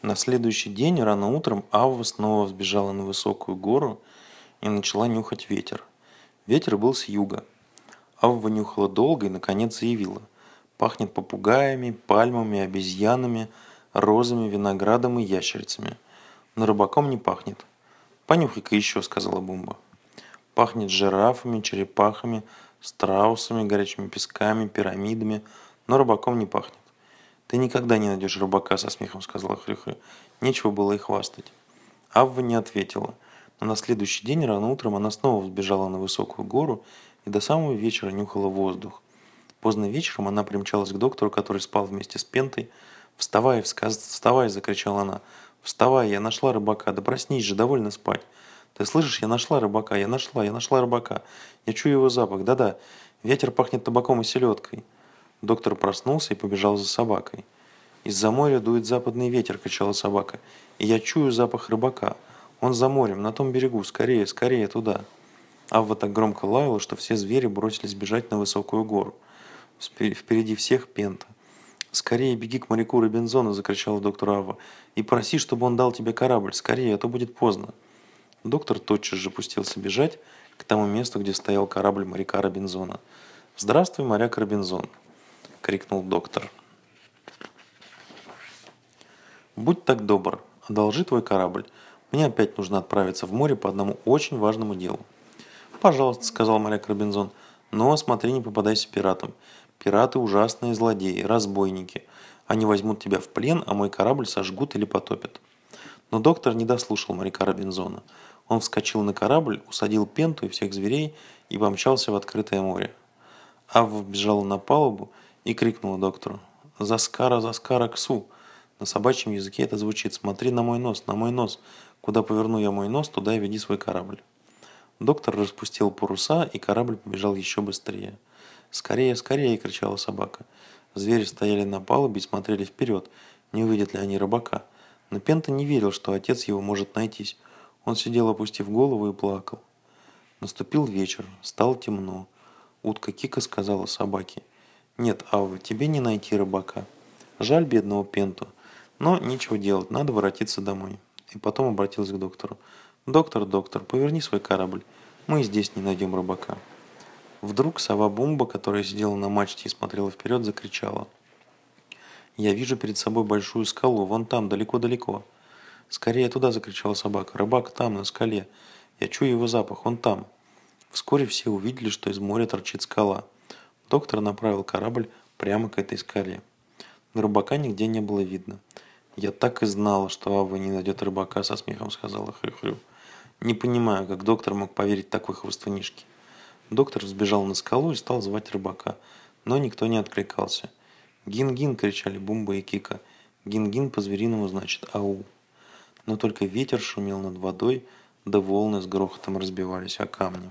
На следующий день рано утром Авва снова взбежала на высокую гору и начала нюхать ветер. Ветер был с юга. Авва нюхала долго и, наконец, заявила. Пахнет попугаями, пальмами, обезьянами, розами, виноградом и ящерицами. Но рыбаком не пахнет. «Понюхай-ка еще», — сказала Бумба. Пахнет жирафами, черепахами, страусами, горячими песками, пирамидами, но рыбаком не пахнет. «Ты никогда не найдешь рыбака», — со смехом сказала Хрюхрю. Нечего было и хвастать. Авва не ответила. Но на следующий день рано утром она снова взбежала на высокую гору и до самого вечера нюхала воздух. Поздно вечером она примчалась к доктору, который спал вместе с Пентой. «Вставай, вставай!» – закричала она. «Вставай, я нашла рыбака, да проснись же, довольно спать!» «Ты слышишь, я нашла рыбака, я нашла, я нашла рыбака! Я чую его запах, да-да, ветер пахнет табаком и селедкой!» Доктор проснулся и побежал за собакой. «Из-за моря дует западный ветер», – кричала собака. «И я чую запах рыбака. Он за морем, на том берегу. Скорее, скорее туда». Авва так громко лаяла, что все звери бросились бежать на высокую гору. Впереди всех Пента. «Скорее беги к моряку Робинзона!» – закричала доктор Авва. «И проси, чтобы он дал тебе корабль. Скорее, а то будет поздно». Доктор тотчас же пустился бежать к тому месту, где стоял корабль моряка Робинзона. «Здравствуй, моряк Робинзон!» – крикнул доктор. «Будь так добр, одолжи твой корабль. Мне опять нужно отправиться в море по одному очень важному делу». «Пожалуйста», – сказал моряк Робинзон, – «но смотри, не попадайся пиратам. Пираты – ужасные злодеи, разбойники. Они возьмут тебя в плен, а мой корабль сожгут или потопят». Но доктор не дослушал моряка Робинзона. Он вскочил на корабль, усадил пенту и всех зверей и помчался в открытое море. Авва бежала на палубу и крикнула доктору. «Заскара, заскара, ксу!» На собачьем языке это звучит «Смотри на мой нос, на мой нос! Куда поверну я мой нос, туда и веди свой корабль!» Доктор распустил паруса, и корабль побежал еще быстрее. «Скорее, скорее!» – кричала собака. Звери стояли на палубе и смотрели вперед, не увидят ли они рыбака. Но Пента не верил, что отец его может найтись. Он сидел, опустив голову, и плакал. Наступил вечер, стало темно. Утка Кика сказала собаке – нет, Авва, тебе не найти рыбака. Жаль бедного Пенту. Но нечего делать, надо воротиться домой. И потом обратилась к доктору. Доктор, доктор, поверни свой корабль. Мы здесь не найдем рыбака. Вдруг сова Бумба, которая сидела на мачте и смотрела вперед, закричала. «Я вижу перед собой большую скалу, вон там, далеко-далеко». «Скорее туда!» – закричала собака. «Рыбак там, на скале. Я чую его запах, он там». Вскоре все увидели, что из моря торчит скала – Доктор направил корабль прямо к этой скале. Но рыбака нигде не было видно. «Я так и знала, что Ава не найдет рыбака», — со смехом сказала Хрю-Хрю. «Не понимаю, как доктор мог поверить такой хвостунишке». Доктор взбежал на скалу и стал звать рыбака, но никто не откликался. «Гин-гин!» — кричали Бумба и Кика. «Гин-гин» по-звериному значит «ау». Но только ветер шумел над водой, да волны с грохотом разбивались о камни.